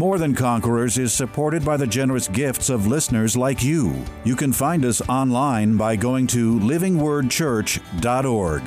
More Than Conquerors is supported by the generous gifts of listeners like you. You can find us online by going to livingwordchurch.org.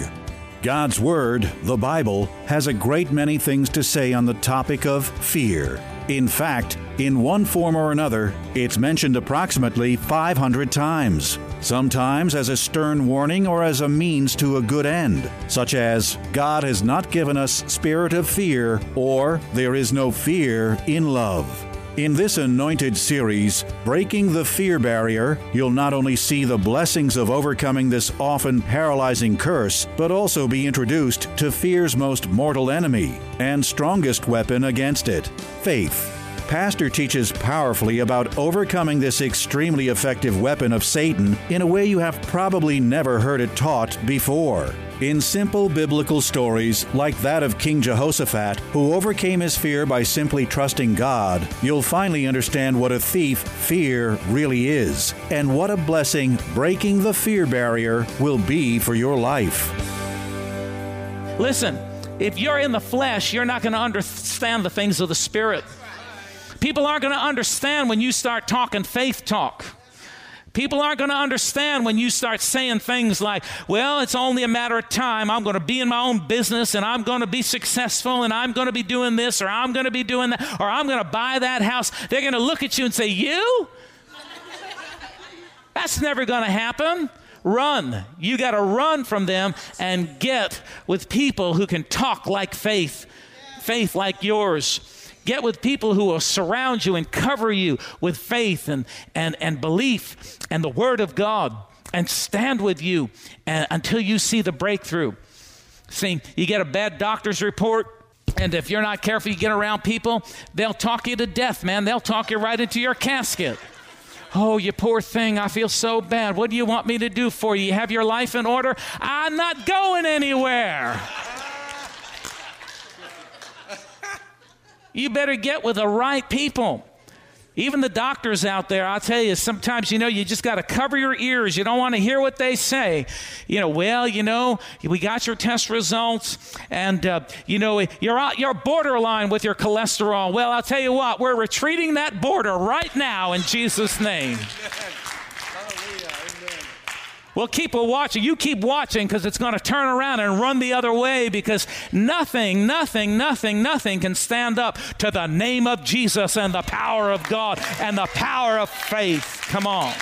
God's Word, the Bible, has a great many things to say on the topic of fear. In fact, in one form or another, it's mentioned approximately 500 times, sometimes as a stern warning or as a means to a good end, such as God has not given us spirit of fear or there is no fear in love. In this anointed series, Breaking the Fear Barrier, you'll not only see the blessings of overcoming this often paralyzing curse, but also be introduced to fear's most mortal enemy and strongest weapon against it faith. Pastor teaches powerfully about overcoming this extremely effective weapon of Satan in a way you have probably never heard it taught before. In simple biblical stories like that of King Jehoshaphat, who overcame his fear by simply trusting God, you'll finally understand what a thief fear really is and what a blessing breaking the fear barrier will be for your life. Listen, if you're in the flesh, you're not going to understand the things of the Spirit. People aren't going to understand when you start talking faith talk. People aren't going to understand when you start saying things like, well, it's only a matter of time. I'm going to be in my own business and I'm going to be successful and I'm going to be doing this or I'm going to be doing that or I'm going to buy that house. They're going to look at you and say, You? That's never going to happen. Run. You got to run from them and get with people who can talk like faith, faith like yours. Get with people who will surround you and cover you with faith and, and, and belief and the Word of God and stand with you and, until you see the breakthrough. See, you get a bad doctor's report, and if you're not careful, you get around people, they'll talk you to death, man. They'll talk you right into your casket. Oh, you poor thing, I feel so bad. What do you want me to do for you? You have your life in order? I'm not going anywhere. You better get with the right people. Even the doctors out there, I'll tell you, sometimes, you know, you just got to cover your ears. You don't want to hear what they say. You know, well, you know, we got your test results, and, uh, you know, you're, out, you're borderline with your cholesterol. Well, I'll tell you what, we're retreating that border right now in Jesus' name. Well, keep watching. You keep watching because it's going to turn around and run the other way because nothing, nothing, nothing, nothing can stand up to the name of Jesus and the power of God and the power of faith. Come on.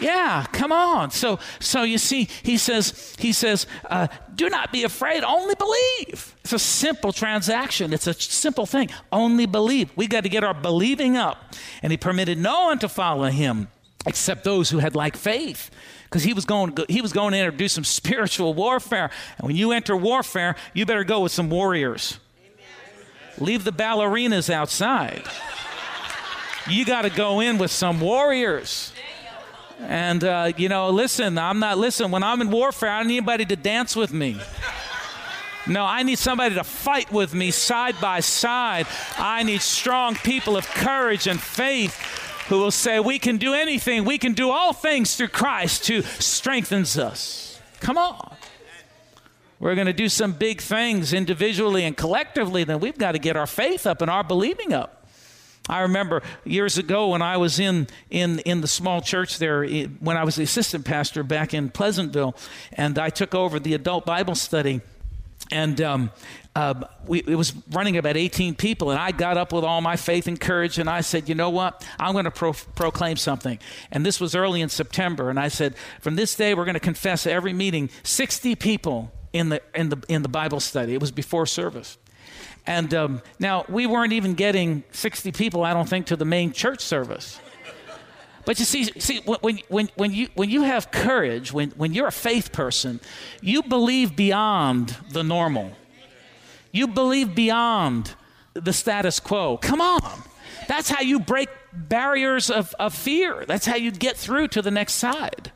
Yeah, come on. So, so you see, he says, he says, uh, do not be afraid. Only believe. It's a simple transaction. It's a simple thing. Only believe. We got to get our believing up. And he permitted no one to follow him except those who had like faith. Because he was going he was going to introduce some spiritual warfare. And when you enter warfare you better go with some warriors. Amen. leave the ballerinas outside. You got to go in with some warriors. And uh, you know listen i'm not listen when i'm in warfare i don't need anybody to dance with me. No, I need somebody to fight with me side by side. I need strong people of courage and faith who will say, We can do anything, we can do all things through Christ who strengthens us. Come on. We're going to do some big things individually and collectively, then we've got to get our faith up and our believing up. I remember years ago when I was in, in, in the small church there, eh, when I was the assistant pastor back in Pleasantville, and I took over the adult Bible study. And um, uh, we, it was running about 18 people, and I got up with all my faith and courage, and I said, You know what? I'm going to pro- proclaim something. And this was early in September, and I said, From this day, we're going to confess every meeting 60 people in the, in, the, in the Bible study. It was before service. And um, now, we weren't even getting 60 people, I don't think, to the main church service. But you see, see when, when, when, you, when you have courage, when, when you're a faith person, you believe beyond the normal. You believe beyond the status quo. Come on. That's how you break barriers of, of fear. That's how you get through to the next side.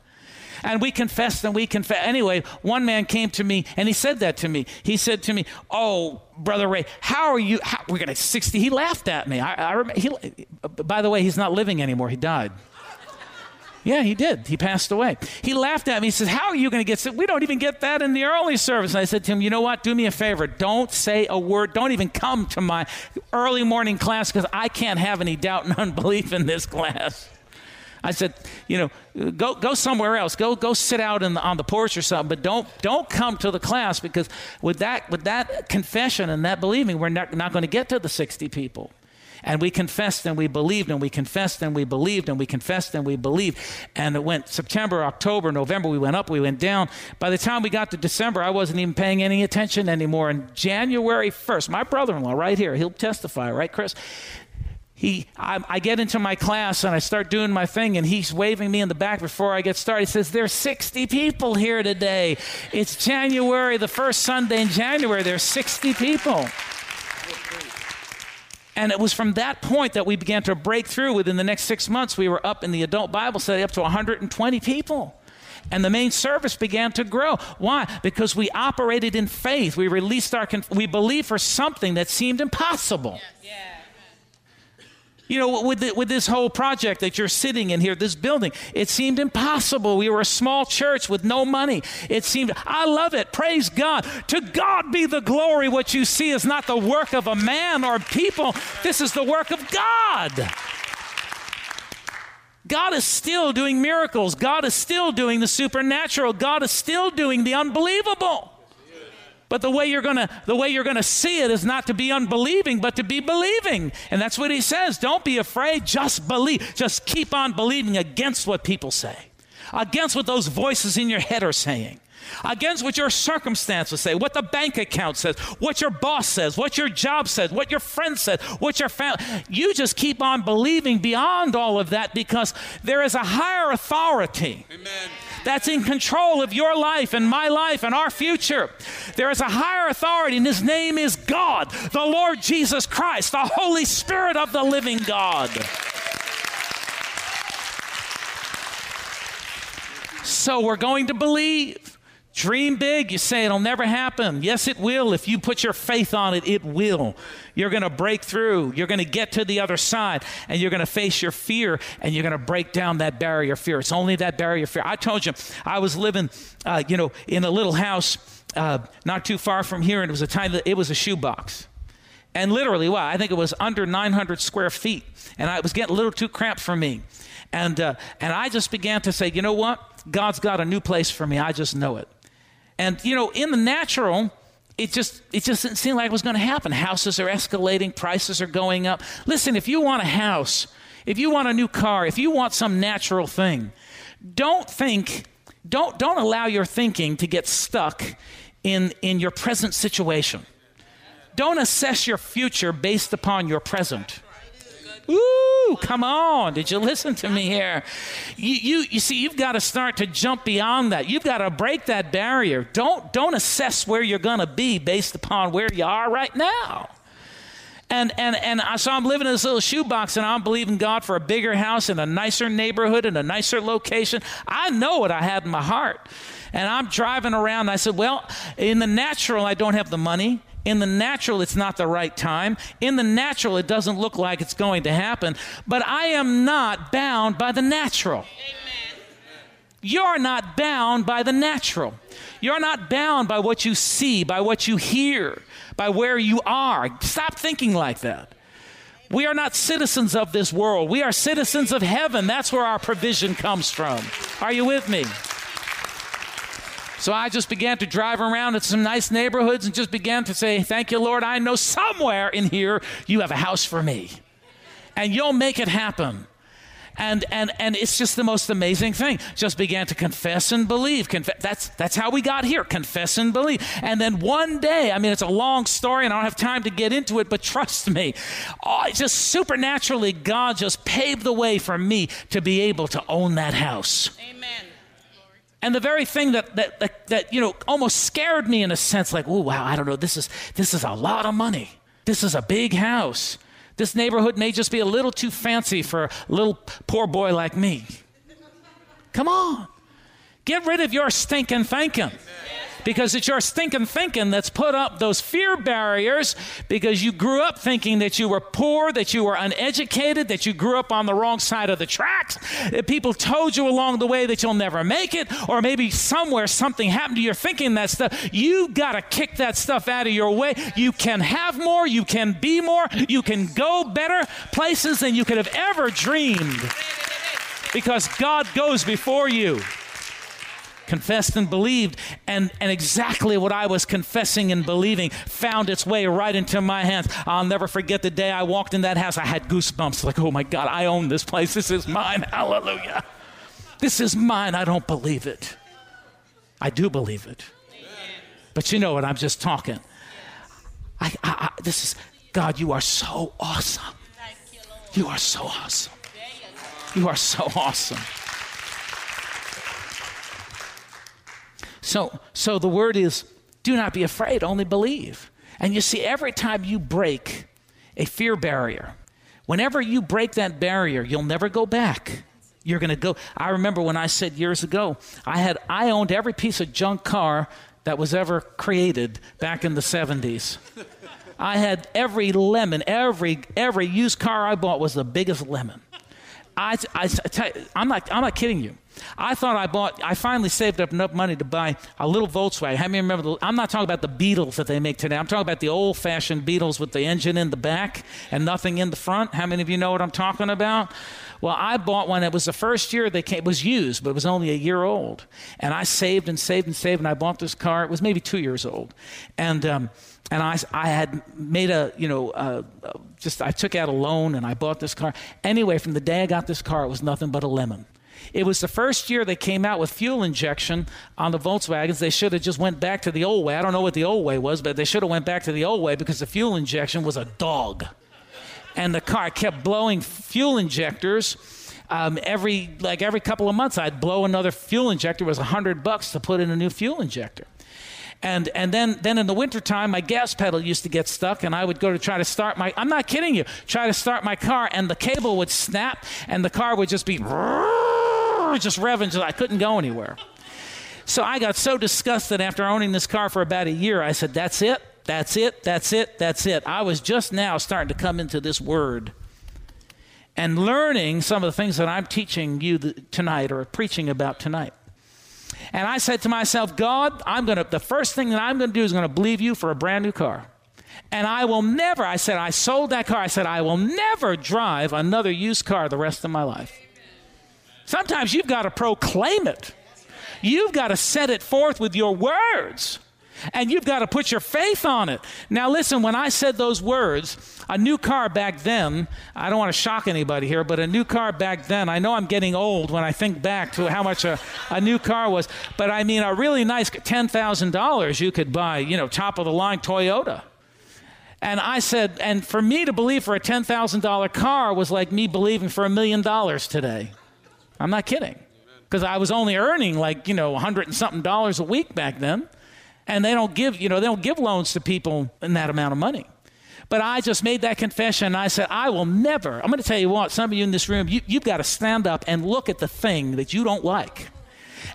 And we confessed and we confessed. Anyway, one man came to me and he said that to me. He said to me, Oh, Brother Ray, how are you? How, we're going to 60. He laughed at me. I, I he, by the way, he's not living anymore. He died. Yeah, he did. He passed away. He laughed at me. He said, How are you going to get sick? We don't even get that in the early service. And I said to him, You know what? Do me a favor. Don't say a word. Don't even come to my early morning class because I can't have any doubt and unbelief in this class. I said, you know, go go somewhere else. Go go sit out the, on the porch or something. But don't don't come to the class because with that with that confession and that believing, we're not, not going to get to the 60 people. And we confessed and we believed and we confessed and we believed and we confessed and we believed. And it went September, October, November, we went up, we went down. By the time we got to December, I wasn't even paying any attention anymore. And January 1st, my brother in law, right here, he'll testify, right, Chris? He, I, I, get into my class and I start doing my thing, and he's waving me in the back before I get started. He says, There's 60 people here today. It's January, the first Sunday in January. There's 60 people. And it was from that point that we began to break through. Within the next six months, we were up in the adult Bible study up to 120 people. And the main service began to grow. Why? Because we operated in faith. We released our, we believed for something that seemed impossible. Yeah. You know, with, the, with this whole project that you're sitting in here, this building, it seemed impossible. We were a small church with no money. It seemed, I love it. Praise God. To God be the glory. What you see is not the work of a man or people, this is the work of God. God is still doing miracles. God is still doing the supernatural. God is still doing the unbelievable. But the way you're gonna the way you're gonna see it is not to be unbelieving, but to be believing. And that's what he says. Don't be afraid, just believe. Just keep on believing against what people say, against what those voices in your head are saying against what your circumstances say, what the bank account says, what your boss says, what your job says, what your friend says, what your family. You just keep on believing beyond all of that because there is a higher authority. Amen that's in control of your life and my life and our future. There is a higher authority, and his name is God, the Lord Jesus Christ, the Holy Spirit of the living God. So we're going to believe. Dream big. You say it'll never happen. Yes, it will. If you put your faith on it, it will. You're going to break through. You're going to get to the other side and you're going to face your fear and you're going to break down that barrier fear. It's only that barrier fear. I told you, I was living, uh, you know, in a little house uh, not too far from here and it was a tiny, it was a shoebox. And literally, wow, I think it was under 900 square feet. And I was getting a little too cramped for me. And, uh, and I just began to say, you know what? God's got a new place for me. I just know it. And you know, in the natural, it just it just didn't seem like it was going to happen. Houses are escalating, prices are going up. Listen, if you want a house, if you want a new car, if you want some natural thing, don't think don't don't allow your thinking to get stuck in in your present situation. Don't assess your future based upon your present. Ooh, come on. Did you listen to me here? You, you, you see, you've got to start to jump beyond that. You've got to break that barrier. Don't, don't assess where you're going to be based upon where you are right now. And, and, and I, so I'm living in this little shoebox and I'm believing God for a bigger house in a nicer neighborhood in a nicer location. I know what I had in my heart. And I'm driving around. I said, Well, in the natural, I don't have the money. In the natural, it's not the right time. In the natural, it doesn't look like it's going to happen. But I am not bound by the natural. Amen. You're not bound by the natural. You're not bound by what you see, by what you hear, by where you are. Stop thinking like that. We are not citizens of this world. We are citizens of heaven. That's where our provision comes from. Are you with me? So I just began to drive around at some nice neighborhoods and just began to say, Thank you, Lord. I know somewhere in here you have a house for me. And you'll make it happen. And, and, and it's just the most amazing thing. Just began to confess and believe. Conf- that's, that's how we got here. Confess and believe. And then one day, I mean, it's a long story and I don't have time to get into it, but trust me, oh, just supernaturally, God just paved the way for me to be able to own that house. Amen. And the very thing that, that, that, that, you know, almost scared me in a sense, like, oh, wow, I don't know, this is, this is a lot of money. This is a big house. This neighborhood may just be a little too fancy for a little poor boy like me. Come on. Get rid of your stinking thinking because it's your stinking thinking that's put up those fear barriers because you grew up thinking that you were poor, that you were uneducated, that you grew up on the wrong side of the tracks, that people told you along the way that you'll never make it, or maybe somewhere something happened to your thinking that stuff. You got to kick that stuff out of your way. You can have more, you can be more, you can go better places than you could have ever dreamed because God goes before you confessed and believed, and, and exactly what I was confessing and believing found its way right into my hands. I'll never forget the day I walked in that house. I had goosebumps like, oh my God, I own this place. This is mine. Hallelujah. This is mine. I don't believe it. I do believe it. But you know what? I'm just talking. I, I, I, this is, God, you are so awesome. You are so awesome. You are so awesome. So, so the word is do not be afraid, only believe. And you see, every time you break a fear barrier, whenever you break that barrier, you'll never go back. You're going to go. I remember when I said years ago, I had I owned every piece of junk car that was ever created back in the 70s. I had every lemon, every every used car I bought was the biggest lemon. I, I, I I'm not I'm not kidding you. I thought I bought, I finally saved up enough money to buy a little Volkswagen. How many remember? The, I'm not talking about the Beetles that they make today. I'm talking about the old fashioned Beetles with the engine in the back and nothing in the front. How many of you know what I'm talking about? Well, I bought one. It was the first year they came. It was used, but it was only a year old. And I saved and saved and saved, and I bought this car. It was maybe two years old, and um, and I, I had made a you know uh, just I took out a loan and I bought this car. Anyway, from the day I got this car, it was nothing but a lemon. It was the first year they came out with fuel injection on the Volkswagens. They should have just went back to the old way. I don't know what the old way was, but they should have went back to the old way because the fuel injection was a dog. And the car kept blowing fuel injectors. Um, every like every couple of months, I'd blow another fuel injector. It was hundred bucks to put in a new fuel injector. And, and then, then in the wintertime, my gas pedal used to get stuck, and I would go to try to start my, I'm not kidding you, try to start my car, and the cable would snap, and the car would just be just revving until I couldn't go anywhere. So I got so disgusted after owning this car for about a year. I said, That's it. That's it. That's it. That's it. I was just now starting to come into this word and learning some of the things that I'm teaching you tonight or preaching about tonight. And I said to myself, God, I'm going to, the first thing that I'm going to do is going to believe you for a brand new car. And I will never, I said, I sold that car. I said, I will never drive another used car the rest of my life. Sometimes you've got to proclaim it. You've got to set it forth with your words. And you've got to put your faith on it. Now, listen, when I said those words, a new car back then, I don't want to shock anybody here, but a new car back then, I know I'm getting old when I think back to how much a, a new car was, but I mean, a really nice $10,000 you could buy, you know, top of the line Toyota. And I said, and for me to believe for a $10,000 car was like me believing for a million dollars today. I'm not kidding. Because I was only earning like, you know, a hundred and something dollars a week back then. And they don't give, you know, they don't give loans to people in that amount of money. But I just made that confession I said, I will never, I'm going to tell you what, some of you in this room, you, you've got to stand up and look at the thing that you don't like.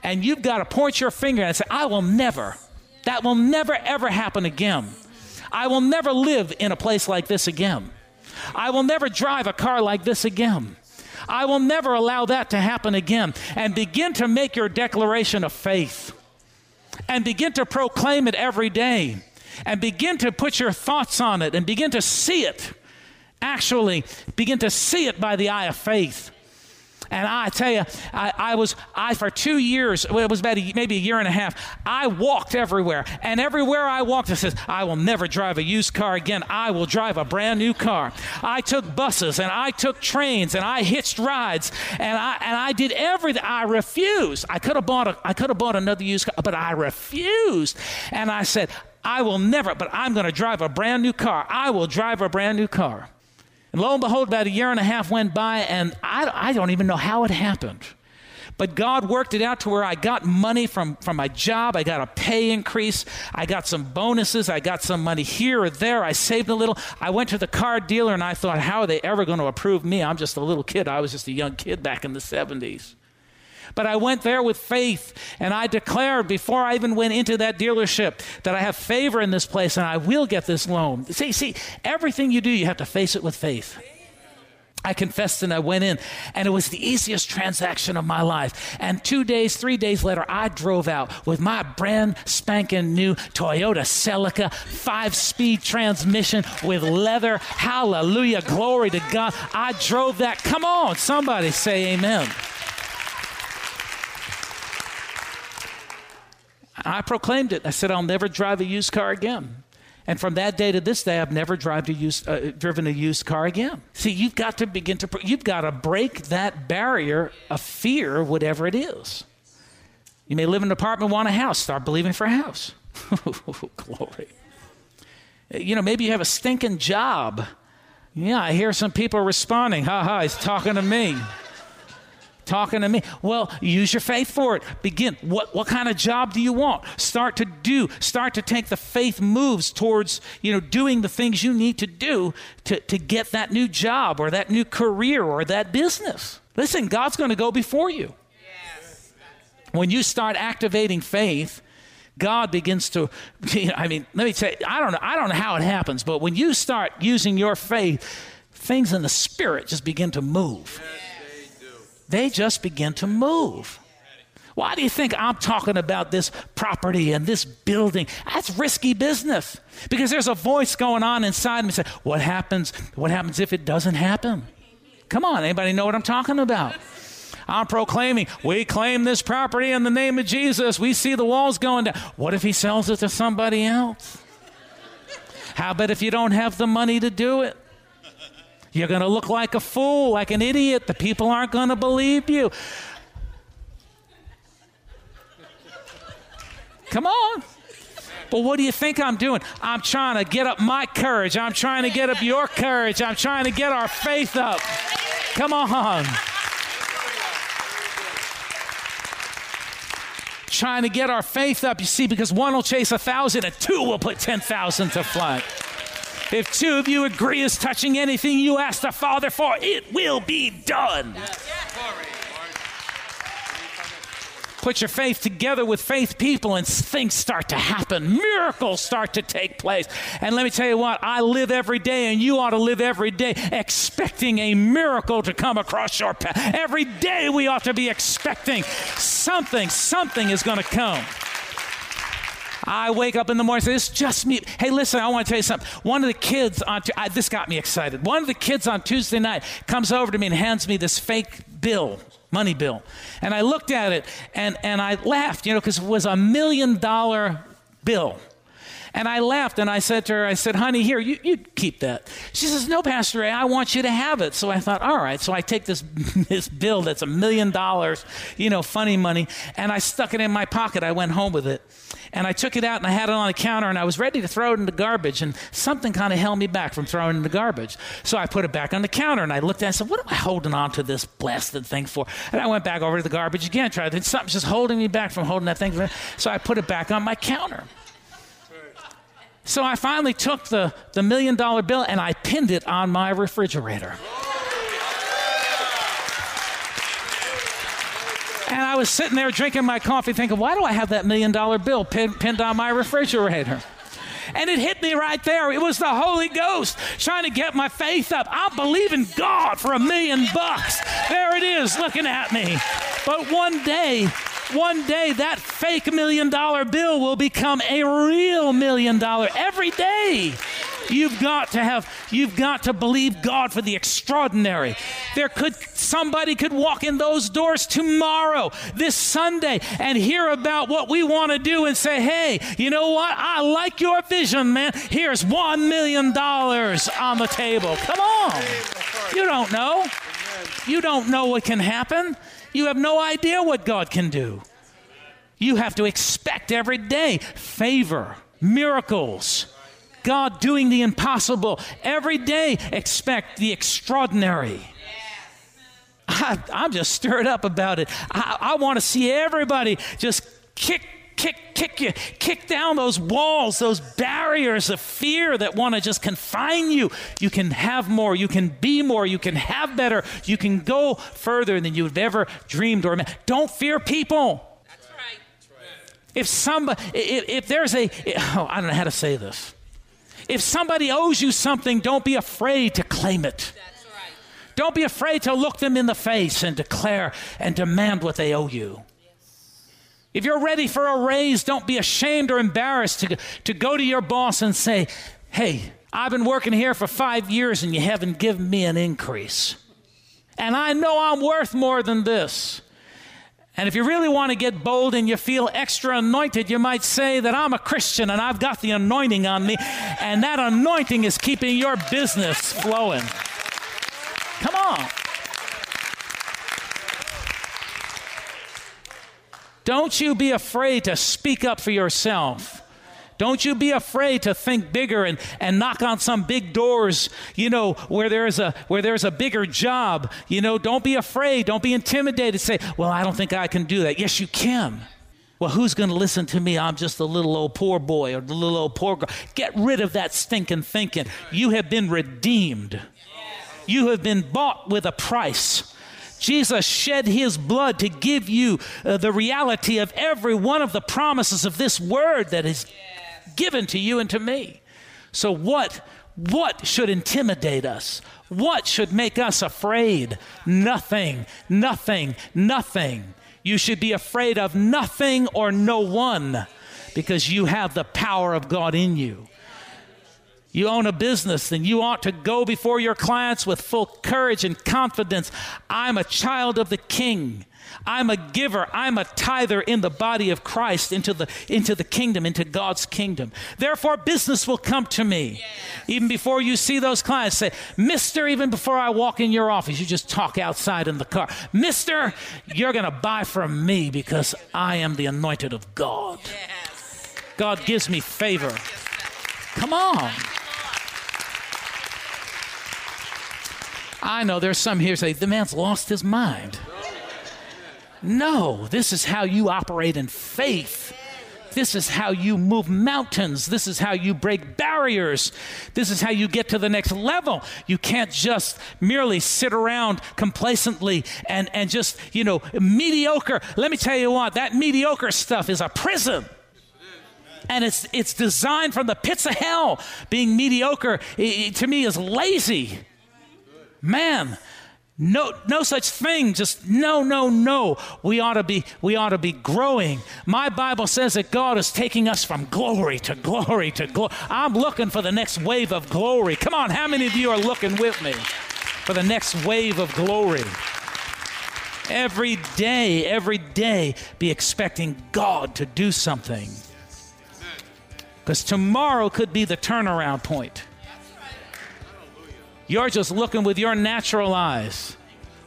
And you've got to point your finger and say, I will never, that will never ever happen again. I will never live in a place like this again. I will never drive a car like this again. I will never allow that to happen again. And begin to make your declaration of faith and begin to proclaim it every day and begin to put your thoughts on it and begin to see it. Actually, begin to see it by the eye of faith. And I tell you, I, I, was, I, for two years, well, it was about a, maybe a year and a half, I walked everywhere. And everywhere I walked, I said, I will never drive a used car again. I will drive a brand new car. I took buses and I took trains and I hitched rides and I, and I did everything. I refused. I could have bought a, I could have bought another used car, but I refused. And I said, I will never, but I'm going to drive a brand new car. I will drive a brand new car. And lo and behold, about a year and a half went by, and I, I don't even know how it happened. But God worked it out to where I got money from, from my job. I got a pay increase. I got some bonuses. I got some money here or there. I saved a little. I went to the car dealer and I thought, how are they ever going to approve me? I'm just a little kid. I was just a young kid back in the 70s. But I went there with faith and I declared before I even went into that dealership that I have favor in this place and I will get this loan. See, see, everything you do, you have to face it with faith. I confessed and I went in, and it was the easiest transaction of my life. And two days, three days later, I drove out with my brand spanking new Toyota Celica five speed transmission with leather. Hallelujah. Glory to God. I drove that. Come on, somebody say amen. I proclaimed it. I said, I'll never drive a used car again. And from that day to this day, I've never uh, driven a used car again. See, you've got to begin to, you've got to break that barrier of fear, whatever it is. You may live in an apartment, want a house, start believing for a house. Glory. You know, maybe you have a stinking job. Yeah, I hear some people responding, ha ha, he's talking to me talking to me. Well, use your faith for it. Begin. What, what kind of job do you want? Start to do. Start to take the faith moves towards, you know, doing the things you need to do to, to get that new job or that new career or that business. Listen, God's going to go before you. When you start activating faith, God begins to, you I mean, let me say, I don't know, I don't know how it happens, but when you start using your faith, things in the spirit just begin to move. They just begin to move. Why do you think I'm talking about this property and this building? That's risky business because there's a voice going on inside me saying, "What happens? What happens if it doesn't happen?" Come on, anybody know what I'm talking about? I'm proclaiming, we claim this property in the name of Jesus. We see the walls going down. What if he sells it to somebody else? How about if you don't have the money to do it? You're going to look like a fool, like an idiot. The people aren't going to believe you. Come on. But what do you think I'm doing? I'm trying to get up my courage. I'm trying to get up your courage. I'm trying to get our faith up. Come on. Trying to get our faith up, you see, because one will chase a thousand and two will put 10,000 to flight. If two of you agree as touching anything you ask the Father for, it will be done. Put your faith together with faith people, and things start to happen. Miracles start to take place. And let me tell you what, I live every day, and you ought to live every day expecting a miracle to come across your path. Every day we ought to be expecting something, something is going to come. I wake up in the morning and say, It's just me. Hey, listen, I want to tell you something. One of the kids on, this got me excited. One of the kids on Tuesday night comes over to me and hands me this fake bill, money bill. And I looked at it and, and I laughed, you know, because it was a million dollar bill. And I laughed and I said to her, I said, honey, here, you, you keep that. She says, no, Pastor Ray, I want you to have it. So I thought, all right. So I take this, this bill that's a million dollars, you know, funny money, and I stuck it in my pocket. I went home with it. And I took it out and I had it on the counter and I was ready to throw it in the garbage. And something kind of held me back from throwing it in the garbage. So I put it back on the counter and I looked at it and said, What am I holding on to this blasted thing for? And I went back over to the garbage again, tried to, something's just holding me back from holding that thing. So I put it back on my counter. So I finally took the, the million dollar bill and I pinned it on my refrigerator. And I was sitting there drinking my coffee thinking, why do I have that million dollar bill pin, pinned on my refrigerator? And it hit me right there. It was the Holy Ghost trying to get my faith up. I believe in God for a million bucks. There it is looking at me. But one day, one day that fake million dollar bill will become a real million dollar every day. You've got to have, you've got to believe God for the extraordinary. There could, somebody could walk in those doors tomorrow, this Sunday, and hear about what we want to do and say, hey, you know what? I like your vision, man. Here's one million dollars on the table. Come on. You don't know. You don't know what can happen. You have no idea what God can do. You have to expect every day favor, miracles, God doing the impossible. Every day, expect the extraordinary. I, am just stirred up about it. I, I want to see everybody just kick kick, kick you, kick down those walls, those barriers of fear that want to just confine you. You can have more, you can be more, you can have better, you can go further than you've ever dreamed or imagined. Don't fear people. That's right. If somebody, if, if there's a, oh, I don't know how to say this. If somebody owes you something, don't be afraid to claim it. That's right. Don't be afraid to look them in the face and declare and demand what they owe you. If you're ready for a raise, don't be ashamed or embarrassed to, to go to your boss and say, Hey, I've been working here for five years and you haven't given me an increase. And I know I'm worth more than this. And if you really want to get bold and you feel extra anointed, you might say that I'm a Christian and I've got the anointing on me, and that anointing is keeping your business flowing. Come on. Don't you be afraid to speak up for yourself. Don't you be afraid to think bigger and, and knock on some big doors, you know, where there's a where there's a bigger job. You know, don't be afraid, don't be intimidated. Say, well, I don't think I can do that. Yes, you can. Well, who's going to listen to me? I'm just a little old poor boy or the little old poor girl. Get rid of that stinking thinking. You have been redeemed. You have been bought with a price. Jesus shed his blood to give you uh, the reality of every one of the promises of this word that is given to you and to me. So what what should intimidate us? What should make us afraid? Nothing. Nothing. Nothing. You should be afraid of nothing or no one because you have the power of God in you you own a business, then you ought to go before your clients with full courage and confidence. I'm a child of the King. I'm a giver. I'm a tither in the body of Christ into the, into the kingdom, into God's kingdom. Therefore, business will come to me. Even before you see those clients, say, Mister, even before I walk in your office, you just talk outside in the car. Mister, you're going to buy from me because I am the anointed of God. God gives me favor. Come on. I know there's some here say, the man's lost his mind. No, this is how you operate in faith. This is how you move mountains. This is how you break barriers. This is how you get to the next level. You can't just merely sit around complacently and, and just, you know, mediocre. Let me tell you what, that mediocre stuff is a prison and it's it's designed from the pits of hell. Being mediocre it, to me is lazy. Man, no, no such thing. Just no, no, no. We ought to be, we ought to be growing. My Bible says that God is taking us from glory to glory to glory. I'm looking for the next wave of glory. Come on, how many of you are looking with me for the next wave of glory? Every day, every day, be expecting God to do something. Because tomorrow could be the turnaround point. You're just looking with your natural eyes,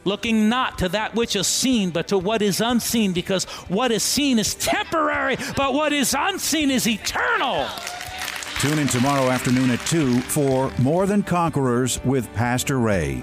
looking not to that which is seen, but to what is unseen, because what is seen is temporary, but what is unseen is eternal. Tune in tomorrow afternoon at 2 for More Than Conquerors with Pastor Ray.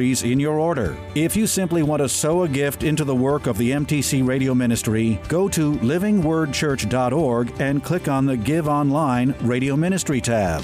in your order. If you simply want to sow a gift into the work of the MTC Radio Ministry, go to livingwordchurch.org and click on the Give Online Radio Ministry tab.